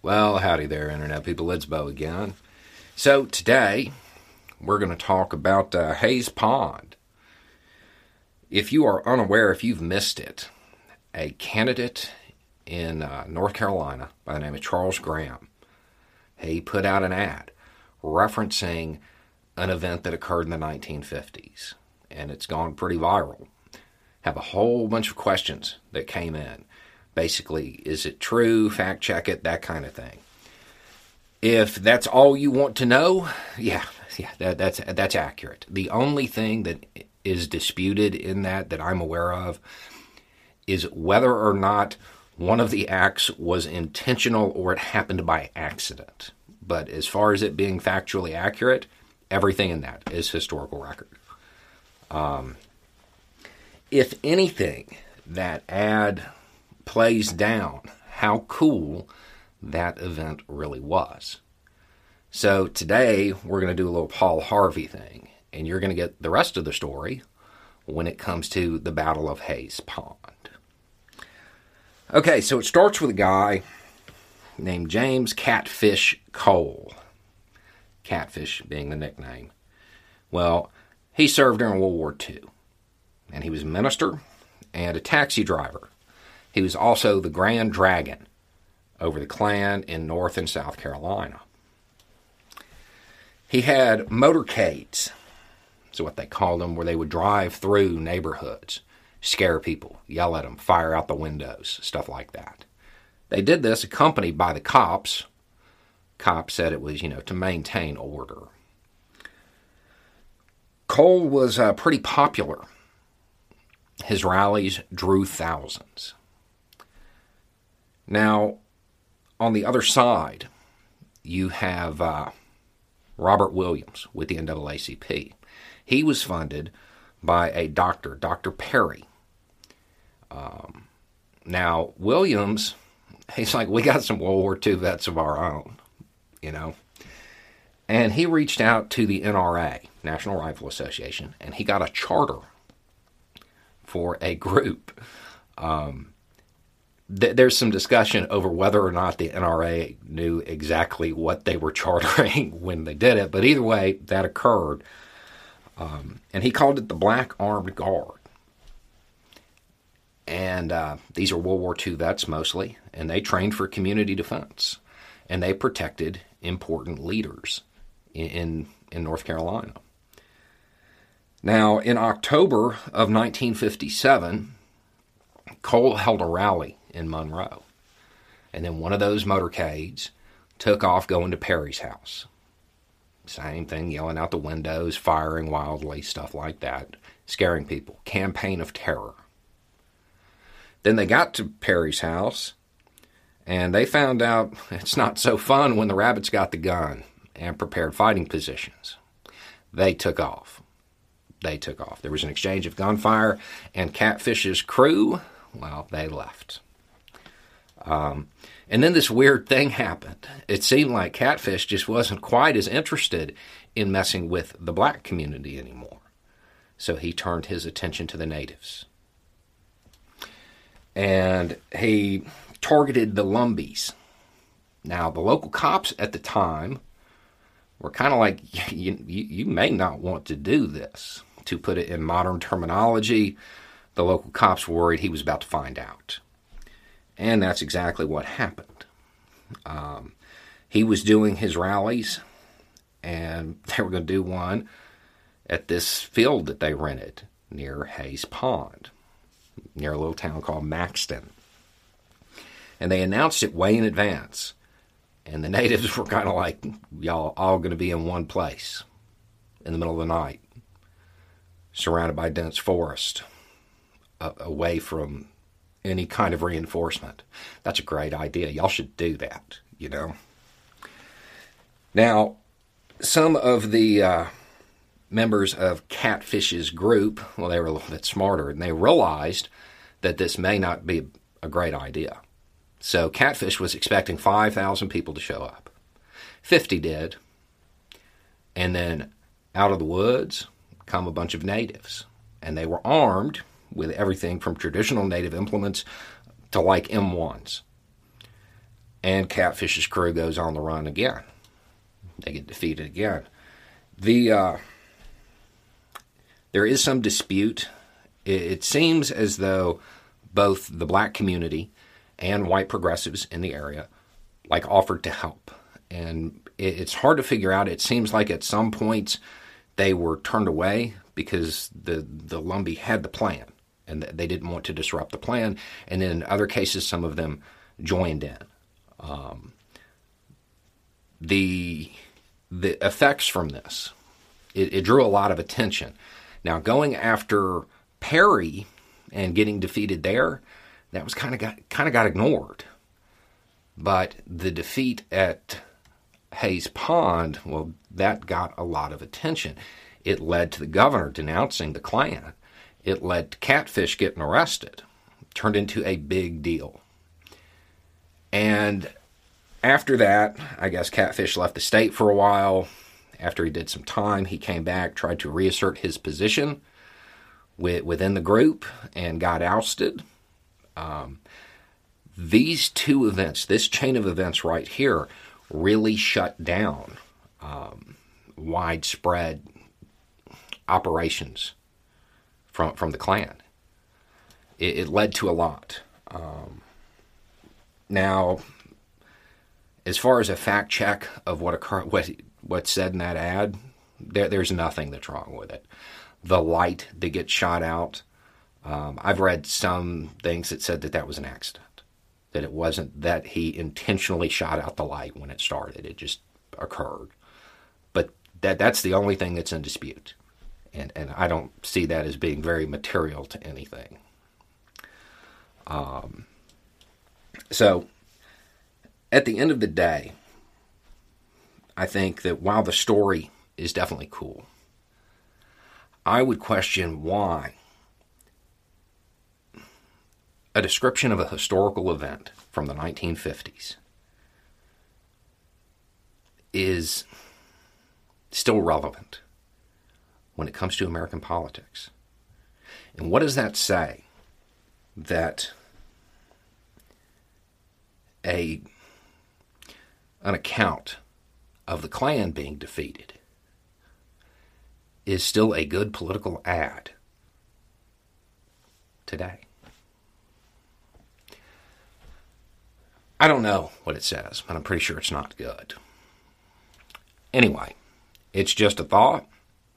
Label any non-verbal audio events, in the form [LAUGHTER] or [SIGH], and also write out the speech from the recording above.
Well, howdy there, Internet people. It's Beau again. So, today we're going to talk about uh, Hayes Pond. If you are unaware, if you've missed it, a candidate in uh, North Carolina by the name of Charles Graham, he put out an ad referencing an event that occurred in the 1950s, and it's gone pretty viral. Have a whole bunch of questions that came in Basically, is it true? Fact check it, that kind of thing. If that's all you want to know, yeah, yeah, that, that's that's accurate. The only thing that is disputed in that that I'm aware of is whether or not one of the acts was intentional or it happened by accident. But as far as it being factually accurate, everything in that is historical record. Um, if anything, that ad plays down how cool that event really was. So today we're going to do a little Paul Harvey thing, and you're going to get the rest of the story when it comes to the Battle of Hayes Pond. Okay, so it starts with a guy named James Catfish Cole. Catfish being the nickname. Well, he served during World War II, and he was a minister and a taxi driver he was also the Grand Dragon over the Klan in North and South Carolina. He had motorcades, so what they called them, where they would drive through neighborhoods, scare people, yell at them, fire out the windows, stuff like that. They did this accompanied by the cops. Cops said it was, you know, to maintain order. Cole was uh, pretty popular. His rallies drew thousands. Now, on the other side, you have uh, Robert Williams with the NAACP. He was funded by a doctor, Dr. Perry. Um, now, Williams, [LAUGHS] he's like, we got some World War II vets of our own, you know. And he reached out to the NRA, National Rifle Association, and he got a charter for a group. Um, th- there's some discussion over whether or not the NRA knew exactly what they were [LAUGHS] chartering when they did it, but either way, that occurred. Um, and he called it the Black Armed Guard. And uh, these are World War II vets mostly, and they trained for community defense, and they protected important leaders in, in, in North Carolina. Now, in October of 1957, Cole held a rally in Monroe. And then one of those motorcades took off going to Perry's house. Same thing, yelling out the windows, firing wildly, stuff like that, scaring people. Campaign of terror. Then they got to Perry's house and they found out [LAUGHS] it's not so fun when the rabbits got the gun and prepared fighting positions. They took off. They took off. There was an exchange of gunfire, and Catfish's crew, well, they left. Um, and then this weird thing happened. It seemed like Catfish just wasn't quite as interested in messing with the black community anymore. So he turned his attention to the natives. And he targeted the Lumbees. Now, the local cops at the time were kind of like, you, you, you may not want to do this. To put it in modern terminology, the local cops were worried he was about to find out. And that's exactly what happened. Um, he was doing his rallies, and [LAUGHS] they were going to do one at this field that they rented near Hayes Pond, near a little town called Maxton. And they announced it way in advance. And the [LAUGHS] natives were kind of like, y'all all going to be in one place in the middle of the night, surrounded by dense forest, away from any kind of reinforcement. That's a great idea. Y'all should do that, you know. Now, some of the uh, members of Catfish's group, well, they were a little bit smarter, and they realized that this may not be a great idea. So Catfish was expecting 5,000 people to show up. 50 did. And then out of the woods come a bunch of natives. And they were armed with everything from traditional native implements to like M1s. and Catfish's crew goes on the run again. They get defeated again. The uh, there is some dispute. It, it seems as though both the black community and white progressives in the area like offered to help, and it, it's hard to figure out. It seems like at some points they were turned away because the the Lumbee had the plan and they didn't want to disrupt the plan. And in other cases, some of them joined in. Um, the the effects from this it, it drew a lot of attention. Now going after Perry and getting defeated there, that was kind of got kind of got ignored. But the defeat at Hayes Pond, well, that got a lot of attention. It led to the governor denouncing the Klan. It led to Catfish getting arrested. Turned into a big deal. And after that, I guess Catfish left the state for a while. After he did some time, he came back, tried to reassert his position within the group, and got ousted. Um, these two events, this chain of events right here, really shut down um, widespread operations from from the Klan. It, it led to a lot. Um, now, as far as a fact check of what occurred, what what's said in that ad, there, there's nothing that's wrong with it. The light that gets shot out, um, I've read some things that said that that was an accident, that it wasn't that he intentionally shot out the light when it started. It just occurred. But that that's the only thing that's in dispute, and and I don't see that as being very material to anything. Um, so, at the end of the day, I think that while the story is definitely cool, I would question why a description of a historical event from the 1950s is still relevant when it comes to American politics. And what does that say? That a an account of the Klan being defeated is still a good political ad today. I don't know what it says, but I'm pretty sure it's not good. Anyway, it's just a thought.